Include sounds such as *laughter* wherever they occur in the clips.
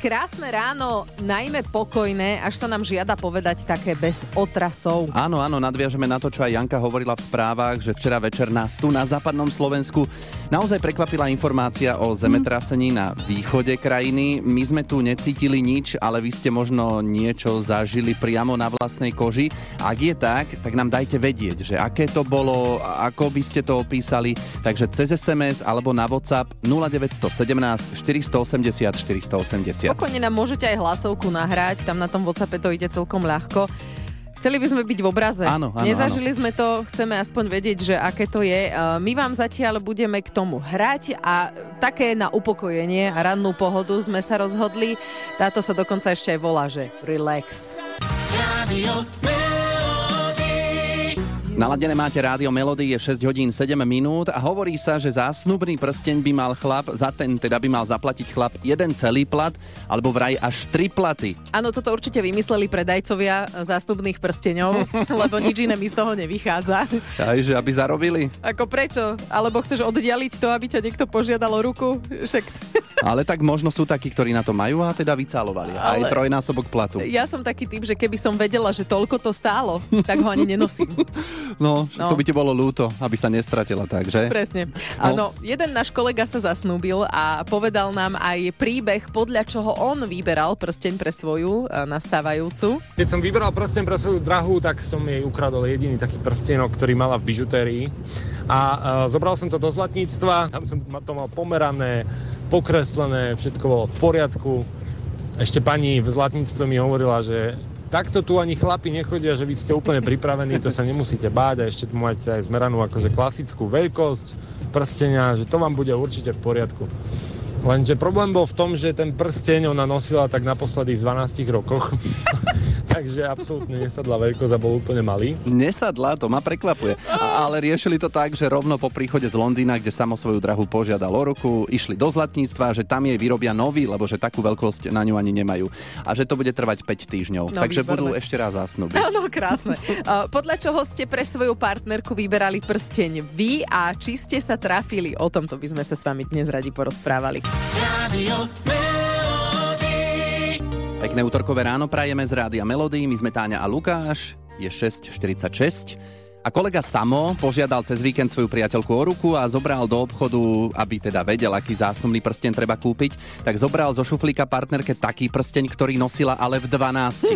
Krásne ráno, najmä pokojné, až sa nám žiada povedať také bez otrasov. Áno, áno, nadviažeme na to, čo aj Janka hovorila v správach, že včera večer nás tu na západnom Slovensku naozaj prekvapila informácia o zemetrasení na východe krajiny. My sme tu necítili nič, ale vy ste možno niečo zažili priamo na vlastnej koži. Ak je tak, tak nám dajte vedieť, že aké to bolo, ako by ste to opísali. Takže cez SMS alebo na WhatsApp 0917 480 480. Pokojne nám môžete aj hlasovku nahrať, tam na tom WhatsAppe to ide celkom ľahko. Chceli by sme byť v obraze. Áno, áno, Nezažili áno. sme to, chceme aspoň vedieť, že aké to je. Uh, My vám zatiaľ budeme k tomu hrať a také na upokojenie a rannú pohodu sme sa rozhodli. Táto sa dokonca ešte aj volá, že relax. Radio Naladené máte rádio Melody, je 6 hodín 7 minút a hovorí sa, že zásnubný prsteň by mal chlap, za ten teda by mal zaplatiť chlap jeden celý plat, alebo vraj až tri platy. Áno, toto určite vymysleli predajcovia zástupných prsteňov, *laughs* lebo nič iné mi z toho nevychádza. Aj, že aby zarobili. Ako prečo? Alebo chceš oddialiť to, aby ťa niekto požiadal o ruku? Však *laughs* Ale tak možno sú takí, ktorí na to majú a teda vycalovali. Aj Ale- trojnásobok platu. ja som taký typ, že keby som vedela, že toľko to stálo, tak ho ani nenosím. *laughs* No, No. to by ti bolo ľúto, aby sa nestratila tak, že? Presne. Áno, jeden náš kolega sa zasnúbil a povedal nám aj príbeh, podľa čoho on vyberal prsteň pre svoju e, nastávajúcu. Keď som vyberal prsten pre svoju drahu, tak som jej ukradol jediný taký prstenok, ktorý mala v bižutérii. A uh, zobral som to do zlatníctva, tam som ma- to mal pomerané, pokreslené, všetko bolo v poriadku. Ešte pani v zlatníctve mi hovorila, že takto tu ani chlapi nechodia, že vy ste úplne pripravení, to sa nemusíte báť a ešte tu máte aj zmeranú akože klasickú veľkosť prstenia, že to vám bude určite v poriadku. Lenže problém bol v tom, že ten prsteň ona nosila tak naposledy v 12 rokoch. Takže absolútne nesadla veľkosť a bol úplne malý. Nesadla, to ma prekvapuje. A, ale riešili to tak, že rovno po príchode z Londýna, kde samo svoju drahu požiadal o ruku, išli do zlatníctva, že tam jej vyrobia nový, lebo že takú veľkosť na ňu ani nemajú. A že to bude trvať 5 týždňov. No, Takže výborné. budú ešte raz zásnuby. *laughs* Áno, krásne. Podľa čoho ste pre svoju partnerku vyberali prsteň vy a či ste sa trafili? O tomto by sme sa s vami dnes radi porozprávali. Radio Pekné útorkové ráno prajeme z Rádia Melody. My sme Táňa a Lukáš. Je 6.46. A kolega Samo požiadal cez víkend svoju priateľku o ruku a zobral do obchodu, aby teda vedel, aký zásumný prsteň treba kúpiť, tak zobral zo šuflíka partnerke taký prsteň, ktorý nosila ale v 12.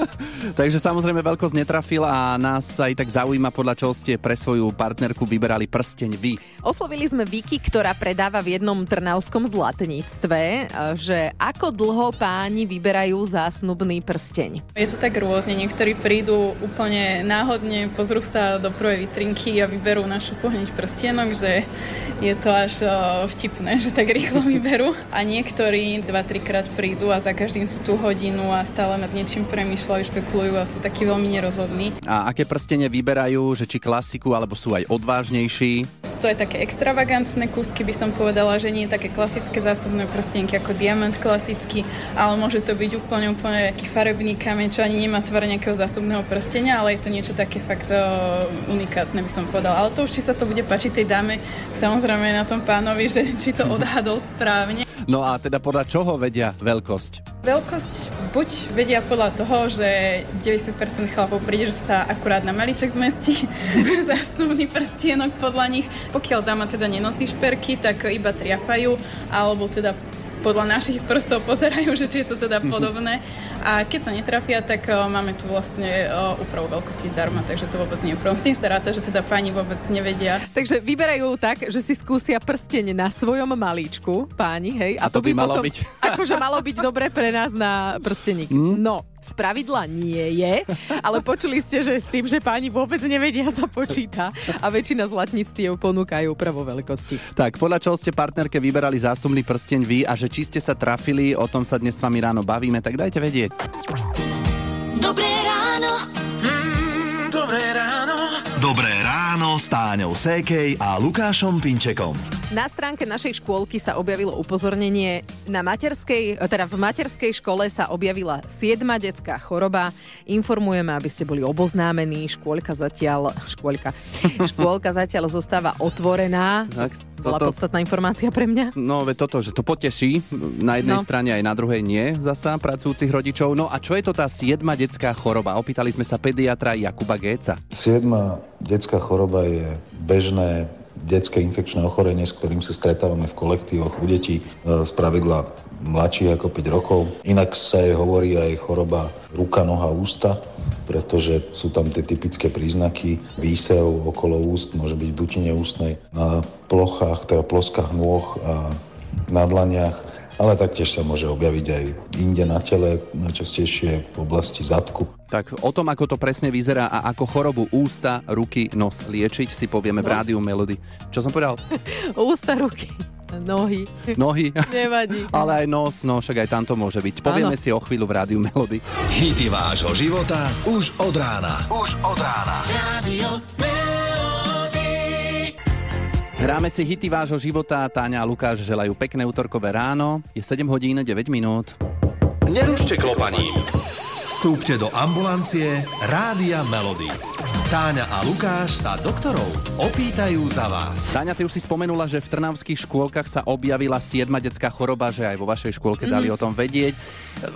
*laughs* Takže samozrejme veľkosť netrafil a nás aj tak zaujíma, podľa čoho ste pre svoju partnerku vyberali prsteň vy. Oslovili sme Viki, ktorá predáva v jednom trnavskom zlatníctve, že ako dlho páni vyberajú zásnubný prsteň. Je to tak rôzne, niektorí prídu úplne náhodne, pozrú sa do prvej vitrinky a vyberú našu hneď prstienok, že je to až vtipné, že tak rýchlo *laughs* vyberú. A niektorí 2-3 krát prídu a za každým sú tú hodinu a stále nad niečím premýšľajú, špekulujú a sú takí veľmi nerozhodní. A aké prstene vyberajú, že či klasiku, alebo sú aj odvážnejší? Sú to aj také extravagantné kúsky, by som povedala, že nie je také klasické zásobné prstenky ako diamant klasický, ale môže to byť úplne, úplne taký farebný kameň, čo ani nemá tvar nejakého zásobného prstenia, ale je to niečo také fakt unikátne, by som povedala. Ale to už, či sa to bude páčiť tej dáme, samozrejme na tom pánovi, že či to odhadol správne. No a teda podľa čoho vedia veľkosť? Veľkosť buď vedia podľa toho, že 90% chlapov príde, že sa akurát na maliček zmestí *laughs* zásnubný prstienok podľa nich. Pokiaľ dáma teda nenosí šperky, tak iba triafajú, alebo teda podľa našich prstov pozerajú, že či je to teda *laughs* podobné. A keď sa netrafia, tak o, máme tu vlastne o, úpravu veľkosti darma, takže to vôbec nie je problém. S tým sa ráta, že teda pani vôbec nevedia. Takže vyberajú tak, že si skúsia prsteň na svojom malíčku, páni, hej. A to by malo byť. Akože malo byť dobre pre nás na prsteník. Hm? No, z pravidla nie je, ale počuli ste, že s tým, že páni vôbec nevedia *laughs* sa počíta a väčšina zlatníctiev ponúkajú prvo veľkosti. Tak, podľa čoho ste partnerke vyberali zásumný prsteň vy a že či ste sa trafili, o tom sa dnes s vami ráno bavíme, tak dajte vedieť. Dobré ráno. Mm, dobré ráno. Dobré ráno s Táňou Sékej a Lukášom Pinčekom. Na stránke našej škôlky sa objavilo upozornenie. Na materskej, teda v materskej škole sa objavila siedma detská choroba. Informujeme, aby ste boli oboznámení. Škôlka zatiaľ, škôlka, *laughs* škôlka zatiaľ zostáva otvorená. Tak, Bola toto- podstatná informácia pre mňa. No, veď toto, že to poteší na jednej No. strane aj na druhej nie zasa pracujúcich rodičov. No a čo je to tá siedma detská choroba? Opýtali sme sa pediatra Jakuba Géca. Siedma detská choroba je bežné detské infekčné ochorenie, s ktorým sa stretávame v kolektívoch u detí, e, z pravidla mladších ako 5 rokov. Inak sa jej hovorí aj choroba ruka, noha, ústa, pretože sú tam tie typické príznaky výsev okolo úst, môže byť dutine ústnej, na plochách, teda ploskách nôh a na dlaniach, ale taktiež sa môže objaviť aj inde na tele, najčastejšie v oblasti zadku. Tak o tom, ako to presne vyzerá a ako chorobu ústa, ruky, nos liečiť, si povieme v Nos. rádiu Melody. Čo som povedal? *laughs* Ústa, ruky, nohy. Nohy. *laughs* Nevadí. Ale aj nos, no však aj tam to môže byť. Povieme Áno. si o chvíľu v rádiu Melody. Hity vášho života už od rána. Už od rána. Radio Melody. Hráme si hity vášho života. Táňa a Lukáš želajú pekné útorkové ráno. Je 7 hodín 9 minút. Nerušte klopaním. Vstúpte do ambulancie Rádia Melody. Táňa a Lukáš sa doktorov opýtajú za vás. Táňa, ty už si spomenula, že v trnavských škôlkach sa objavila siedma detská choroba, že aj vo vašej škôlke dali o tom vedieť.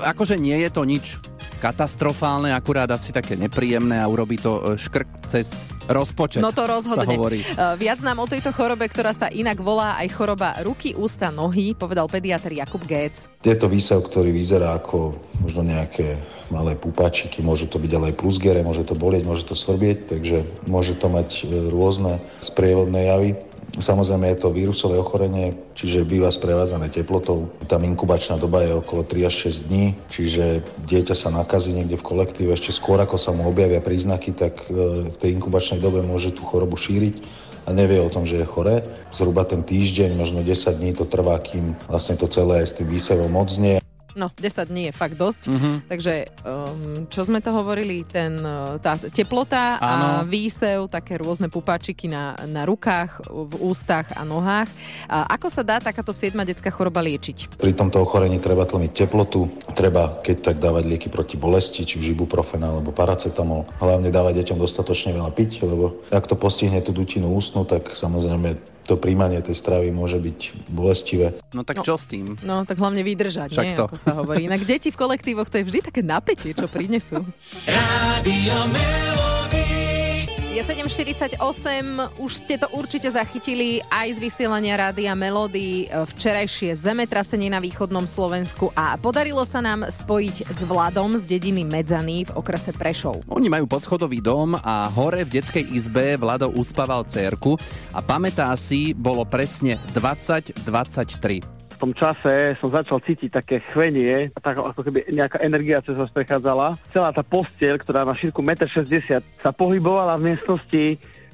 Akože nie je to nič katastrofálne, akurát asi také nepríjemné a urobí to e, škrk cez rozpočet. No to Sa rozhodne. hovorí. Uh, Viac nám o tejto chorobe, ktorá sa inak volá aj choroba ruky, ústa, nohy, povedal pediatr Jakub Géc. Je to výsev, ktorý vyzerá ako možno nejaké malé pupačiky, môžu to byť ale aj plusgere, môže to bolieť, môže to svrbieť, takže môže to mať e, rôzne sprievodné javy. Samozrejme je to vírusové ochorenie, čiže býva sprevádzané teplotou. Tam inkubačná doba je okolo 3 až 6 dní, čiže dieťa sa nakazí niekde v kolektíve ešte skôr ako sa mu objavia príznaky, tak e, v tej inkubačnej dobe môže tú chorobu šíriť a nevie o tom, že je choré. Zhruba ten týždeň, možno 10 dní to trvá, kým vlastne to celé s tým výsevom odznie. No, 10 dní je fakt dosť. Mhm. Takže, um, čo sme to hovorili, ten, uh, tá teplota a Áno. výsev, také rôzne pupáčiky na, na rukách, v ústach a nohách. A ako sa dá takáto siedma detská choroba liečiť? Pri tomto ochorení treba tlmiť teplotu, treba keď tak dávať lieky proti bolesti, či už ibuprofen alebo paracetamol. Hlavne dávať deťom dostatočne veľa piť, lebo ak to postihne tú dutinu ústnu, tak samozrejme to príjmanie tej stravy môže byť bolestivé. No tak čo s tým? No, tak hlavne vydržať, Však nie? to. Ako sa hovorí. Inak deti v kolektívoch, to je vždy také napätie, čo prinesú. Radio Melody. Je 7.48, už ste to určite zachytili aj z vysielania Rádia Melody, e, včerajšie zemetrasenie na východnom Slovensku a podarilo sa nám spojiť s Vladom z dediny Medzaný v okrese Prešov. Oni majú podschodový dom a hore v detskej izbe Vlado uspával cerku a pamätá si, bolo presne 2023. tom čase som začal cítiť také chvenie, tak ako keby nejaká energia cez vás prechádzala. Celá tá postiel, ktorá má šírku 1,60 m, sa pohybovala v miestnosti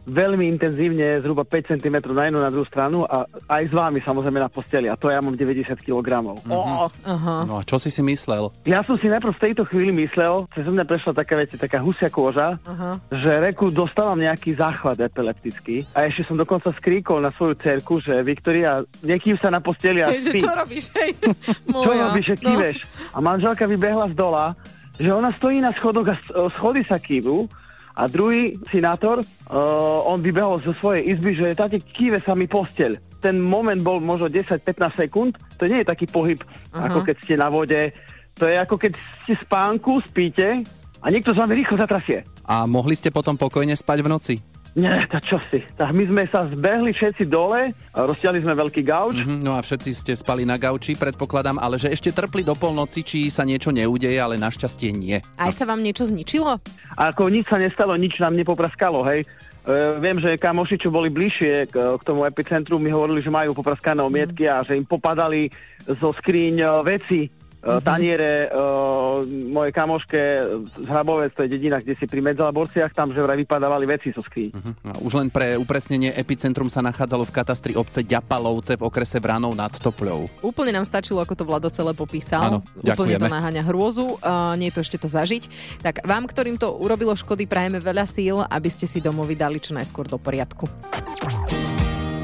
veľmi intenzívne, zhruba 5 cm na jednu na druhú stranu a aj s vámi samozrejme na posteli. A to ja mám 90 kg. Oh, aha. No a čo si si myslel? Ja som si najprv v tejto chvíli myslel, cez mňa prešla taká vec, taká husia kôža, Aha. že reku dostávam nejaký záchvat epileptický a ešte som dokonca skríkol na svoju cerku, že Viktoria, nekýv sa na posteli a *laughs* spí. čo robíš, hej? *laughs* Čo robíš, že kýveš? A manželka vybehla z dola, že ona stojí na schodoch a schody sa kývu a druhý sinátor, uh, on vybehol zo svojej izby, že táte kýve sa mi posteľ. Ten moment bol možno 10-15 sekúnd, to nie je taký pohyb, Aha. ako keď ste na vode, to je ako keď ste spánku, spíte a niekto z vami rýchlo zatrasie. A mohli ste potom pokojne spať v noci? Nie, to čo si. Tak my sme sa zbehli všetci dole, a roztiahli sme veľký gauč, Mhm, no a všetci ste spali na gauči, predpokladám, ale že ešte trpli do polnoci, či sa niečo neudeje, ale našťastie nie. Aj sa vám niečo zničilo? A ako nič sa nestalo, nič nám nepopraskalo, hej. E, viem, že kamoši, čo boli bližšie k, k tomu epicentru, mi hovorili, že majú popraskané omietky a že im popadali zo skríň e, veci, e, uh, taniere, uh, moje kamoške z Hrabovec, to je dedina, kde si pri Medzalaborciach, tam že vraj vypadávali veci zo skrí. No, Už len pre upresnenie, epicentrum sa nachádzalo v katastri obce Ďapalovce v okrese Vranov nad Topľou. Úplne nám stačilo, ako to Vlado celé popísal. Áno, Úplne to naháňa hrôzu. Uh, nie je to ešte to zažiť. Tak vám, ktorým to urobilo škody, prajeme veľa síl, aby ste si domovy dali čo najskôr do poriadku.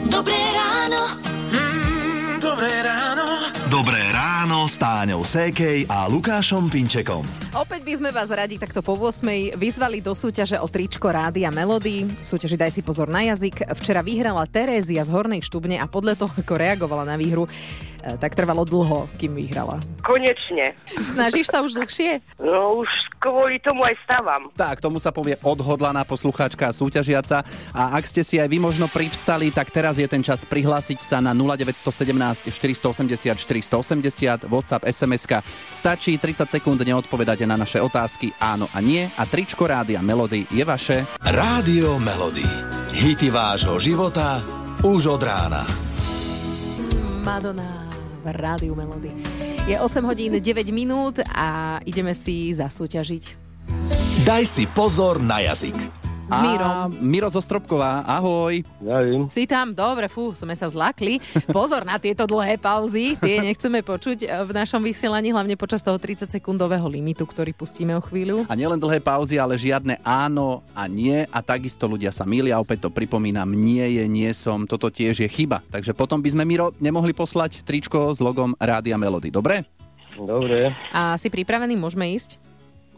Dobré ráno. Mm, dobré ráno. Dobré ráno s Táňou Sékej a Lukášom Pinčekom. Opäť by sme vás radi takto po 8 vyzvali do súťaže o tričko Rádia Melody. V súťaži Daj si pozor na jazyk. Včera vyhrala Terézia z Hornej Štubne a podľa toho, ako reagovala na výhru, eh, tak trvalo dlho, kým vyhrala. Konečne. Snažíš sa už dlhšie? No už kvôli tomu aj stávam. Tak, tomu sa povie odhodlaná poslucháčka a súťažiaca. A ak ste si aj vy možno privstali, tak teraz je ten čas prihlásiť sa na 0917 480 480 WhatsApp, sms Stačí 30 sekúnd neodpovedáte na naše otázky áno a nie a tričko Rádia Melody je vaše. Rádio Melody. Hity vášho života už od rána. Madonna v Rádiu Melody. Je 8 hodín 9 minút a ideme si zasúťažiť. Daj si pozor na jazyk. S Mírom. A Miro zo Stropková, ahoj. Viem. Si tam? Dobre, fú, sme sa zlakli. Pozor na tieto dlhé pauzy, tie nechceme počuť v našom vysielaní, hlavne počas toho 30-sekundového limitu, ktorý pustíme o chvíľu. A nielen dlhé pauzy, ale žiadne áno a nie. A takisto ľudia sa milia, opäť to pripomínam, nie je, nie som, toto tiež je chyba. Takže potom by sme, Miro, nemohli poslať tričko s logom Rádia Melody, dobre? Dobre, A si pripravený? Môžeme ísť?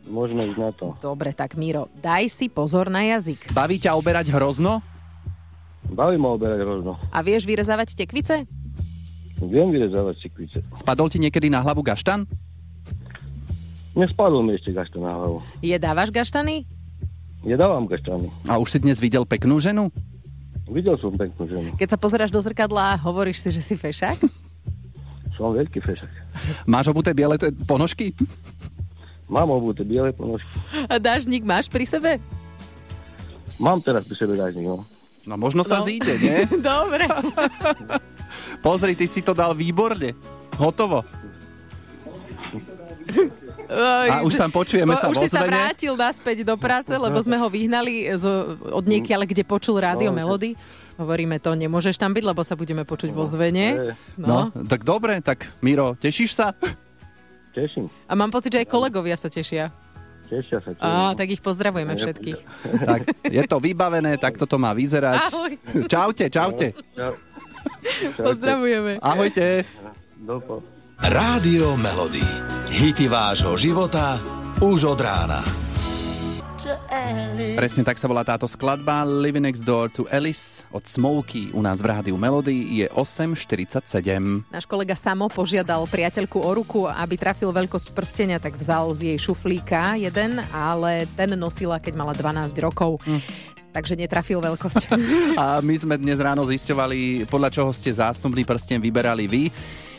Môžeme ísť na to. Dobre, tak Miro, daj si pozor na jazyk. Baví ťa oberať hrozno? Baví ma oberať rovno. A vieš vyrezávať tekvice? Viem vyrezávať cikvice. Spadol ti niekedy na hlavu gaštan? Nespadol mi ešte gašta na hlavu. Jedávaš gaštany? Nedávam gaštanu. A už si dnes videl peknú ženu? Videl som peknú ženu. Keď sa pozeráš do zrkadla, hovoríš si, že si fešák? Som veľký fešak. Máš obuté biele ponožky? Mám obuté biele ponožky. A dážnik máš pri sebe? Mám teraz pri sebe dážnik, no. No možno sa No. zíde, nie? *laughs* Dobre. *laughs* Pozri, ty si to dal výborne. Hotovo. A už tam počujeme sa už si sa vrátil naspäť do práce, lebo sme ho vyhnali z, od niekiaľ, kde počul rádio No, Melody. Hovoríme to, nemôžeš tam byť, lebo sa budeme počuť vo zvene. No, No. tak dobre, tak Miro, tešíš sa? Teším. A mám pocit, že aj kolegovia sa tešia. Tešia sa. tiež, Á, tak ich pozdravujeme všetkých. Tak, je to vybavené, tak toto má vyzerať. Ahoj, Čaute, čaute. Čau. *laughs* pozdravujeme. Ahojte. Dopo. Rádio Melody. Hity vášho života už od rána. Presne tak sa volá táto skladba Living Next Door to Alice od Smokey u nás v rádiu Melody je 8.47. Náš kolega Samo požiadal priateľku o ruku, aby trafil veľkosť prstenia, tak vzal z jej šuflíka jeden, ale ten nosila, keď mala 12 rokov. Takže netrafil veľkosť. *laughs* *laughs* A my sme dnes ráno zisťovali, podľa čoho ste zásnubný prsten vyberali vy.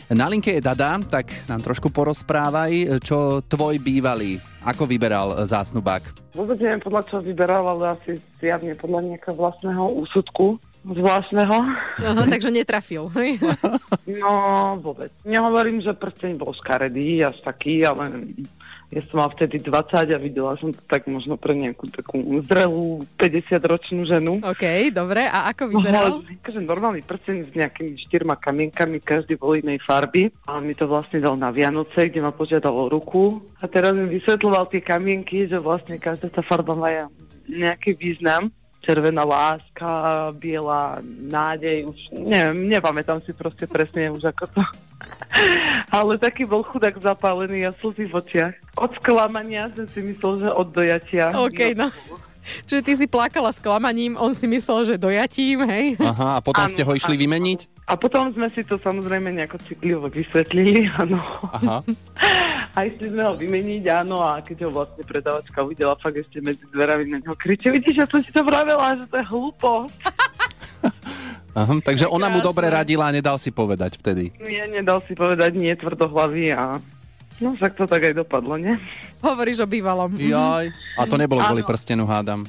Na linke je Dada, tak nám trošku porozprávaj, čo tvoj bývalý, ako vyberal zásnubák. Vôbec neviem podľa čoho vyberal, ale asi zjavne podľa nejakého vlastného úsudku zvláštneho. Aha, *laughs* takže netrafil. hej? No vôbec. Nehovorím, že prsteň bol škaredý, až taký, ale ja som mal vtedy 20 a videla som to tak možno pre nejakú takú zrelú 50-ročnú ženu. OK, dobre. A ako vyzeral? No, akože normálny prsteň s nejakými štyrma kamienkami, každý bol inej farby. A mi to vlastne dal na Vianoce, kde ma požiadal o ruku. A teraz mi vysvetľoval tie kamienky, že vlastne každá tá farba má nejaký význam. Červená láska, biela nádej, už neviem, nepamätám si proste presne už ako to. *laughs* Ale taký bol chudák zapálený a slzy v očiach. Od sklamania som si myslel, že od dojatia. OK, no. Čiže ty si plakala s klamaním, on si myslel, že dojatím, hej? Aha, a potom ste ho išli áno. vymeniť? A potom sme si to samozrejme nejako citlivo vysvetlili, áno. Aha. *laughs* A išli sme ho vymeniť, áno, a keď ho vlastne predávačka uvidela fakt ešte medzi dverami na neho kriče, vidíš, ja som si to vravela, že to je hlúpo. *laughs* Aha, takže ona mu dobre radila a nedal si povedať vtedy. Nie, nedal si povedať nie tvrdohlavy a no však to tak aj dopadlo, nie? Hovoríš o bývalom. Jaj. A to nebolo kvôli prstenu, hádam.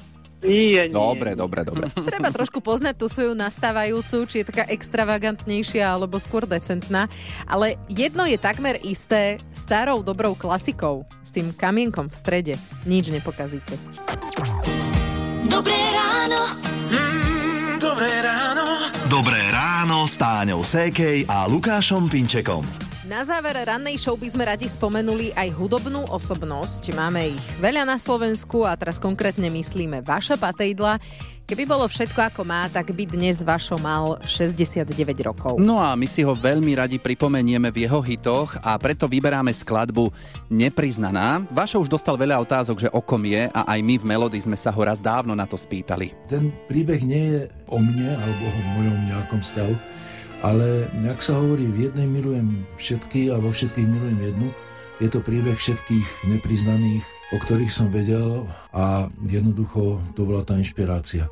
Nie, nie. Dobre, dobre, dobre. *laughs* Treba trošku poznať tú svoju nastávajúcu, či je taká extravagantnejšia alebo skôr decentná. Ale jedno je takmer isté, starou dobrou klasikou, s tým kamienkom v strede, nič nepokazíte. Dobré ráno. Dobré ráno. Dobré ráno s Táňou Sékej a Lukášom Pinčekom. Na záver rannej show by sme radi spomenuli aj hudobnú osobnosť. Máme ich veľa na Slovensku a teraz konkrétne myslíme Vaša Patejdla. Keby bolo všetko ako má, tak by dnes Vašo mal 69 rokov. No a my si ho veľmi radi pripomenieme v jeho hitoch a preto vyberáme skladbu Nepriznaná. Vašo už dostal veľa otázok, že o kom je a aj my v Melody sme sa ho raz dávno na to spýtali. Ten príbeh nie je o mne alebo o mojom nejakom stavu, ale ak sa hovorí, v jednej milujem všetky a vo všetkých milujem jednu, je to príbeh všetkých nepriznaných, o ktorých som vedel a jednoducho to bola tá inšpirácia.